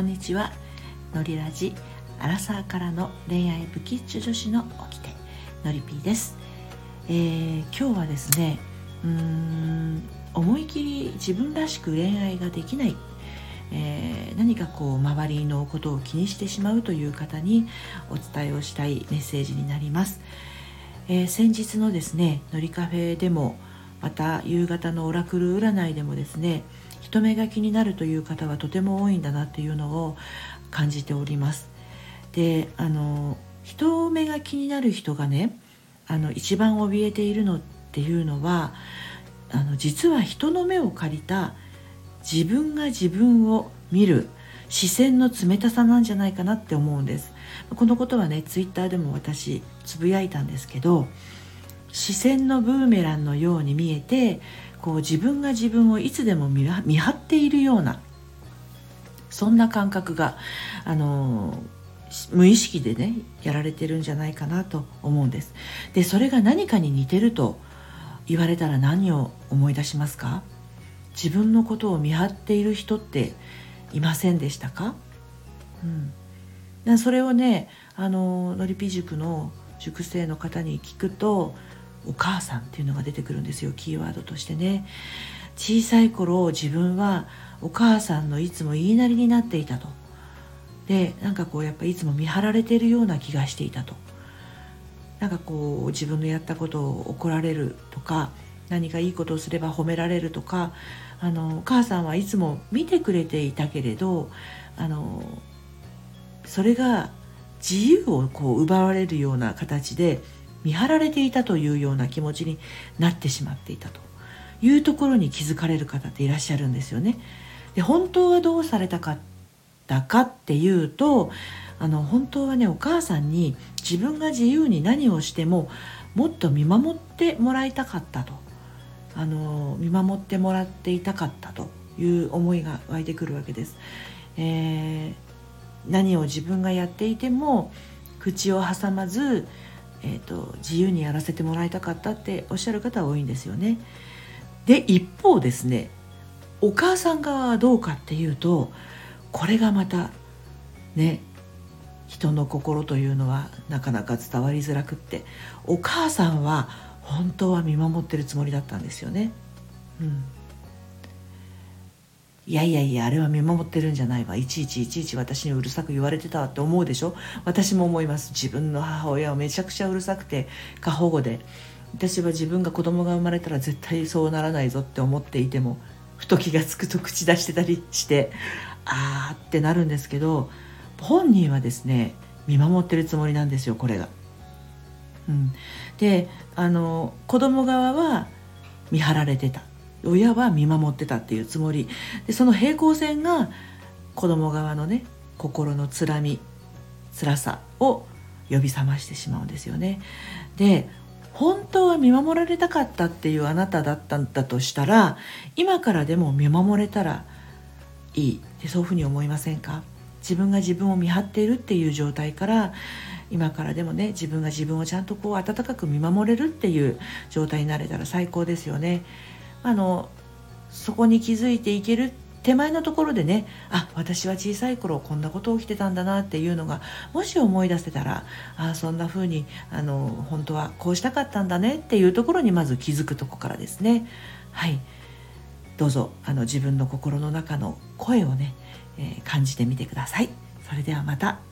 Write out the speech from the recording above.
んにちは。のりラジアラサーからの恋愛ブキッチュ女子の起きてのりぴーです、えー、今日はですねうーん思い切り自分らしく恋愛ができない。えー、何かこう周りのことを気にしてしまうという方にお伝えをしたいメッセージになります、えー、先日のですねのりカフェでもまた夕方のオラクル占いでもですね人目が気になるという方はとても多いんだなっていうのを感じております。であの人目が気になる人がねあの一番怯えているのっていうのはあの実は人の目を借りた自分が自分を見る視線の冷たさなんじゃないかなって思うんです。このことはねツイッターでも私つぶやいたんですけど視線のブーメランのように見えてこう自分が自分をいつでも見張っているようなそんな感覚があの無意識でねやられてるんじゃないかなと思うんです。でそれが何かに似てると言われたら何を思い出しますか？自分のことを見張っている人っていませんでしたか、うん、それをねあののりぴ塾の塾生の方に聞くとお母さんっていうのが出てくるんですよキーワードとしてね。小さい頃自分はお母さんのいつも言いなりになっていたと。でなんかこうやっぱいつも見張られてるような気がしていたと。なんかこう自分のやったことを怒られるとか何かいいことをすれば褒められるとかあのお母さんはいつも見てくれていたけれどあのそれが自由をこう奪われるような形で見張られていたというような気持ちになってしまっていたというところに気づかれる方っていらっしゃるんですよね。で本当はどうされたかったかっていうとあの本当はねお母さんに自分が自由に何をしてももっと見守ってもらいたかったとあの見守ってもらっていたかったという思いが湧いてくるわけです。えー、何を自分がやっていても口を挟まずえーと、自由にやらせてもらいたかったっておっしゃる方は多いんですよね。で一方ですねお母さん側はどうかっていうとこれがまたね人の心というのはなかなか伝わりづらくってお母さんは本当は見守ってるつもりだったんですよね。うんいやいやいやあれは見守ってるんじゃないわ。いちいちいちいち私にうるさく言われてたわって思うでしょ？私も思います。自分の母親はめちゃくちゃうるさくて過保護で。私は自分が子供が生まれたら絶対そうならないぞって思っていてもふと気が付くと口出してたりしてあーってなるんですけど本人はですね見守ってるつもりなんですよこれが。うん、であの子供側は見張られてた。親は見守ってたっていうつもりでその平行線が子供側のね心のつらみ辛さを呼び覚ましてしまうんですよね。で本当は見守られたかったっていうあなただったんだとしたら今からでも見守れたらいいってそういうふうに思いませんか？自分が自分を見張っているっていう状態から今からでもね自分が自分をちゃんとこう温かく見守れるっていう状態になれたら最高ですよね。あのそこに気づいていける手前のところでねあ私は小さい頃こんなこと起きてたんだなっていうのがもし思い出せたらあそんな風にあの本当はこうしたかったんだねっていうところにまず気づくとこからですね。はい。どうぞあの自分の心の中の声をね、えー、感じてみてください。それではまた。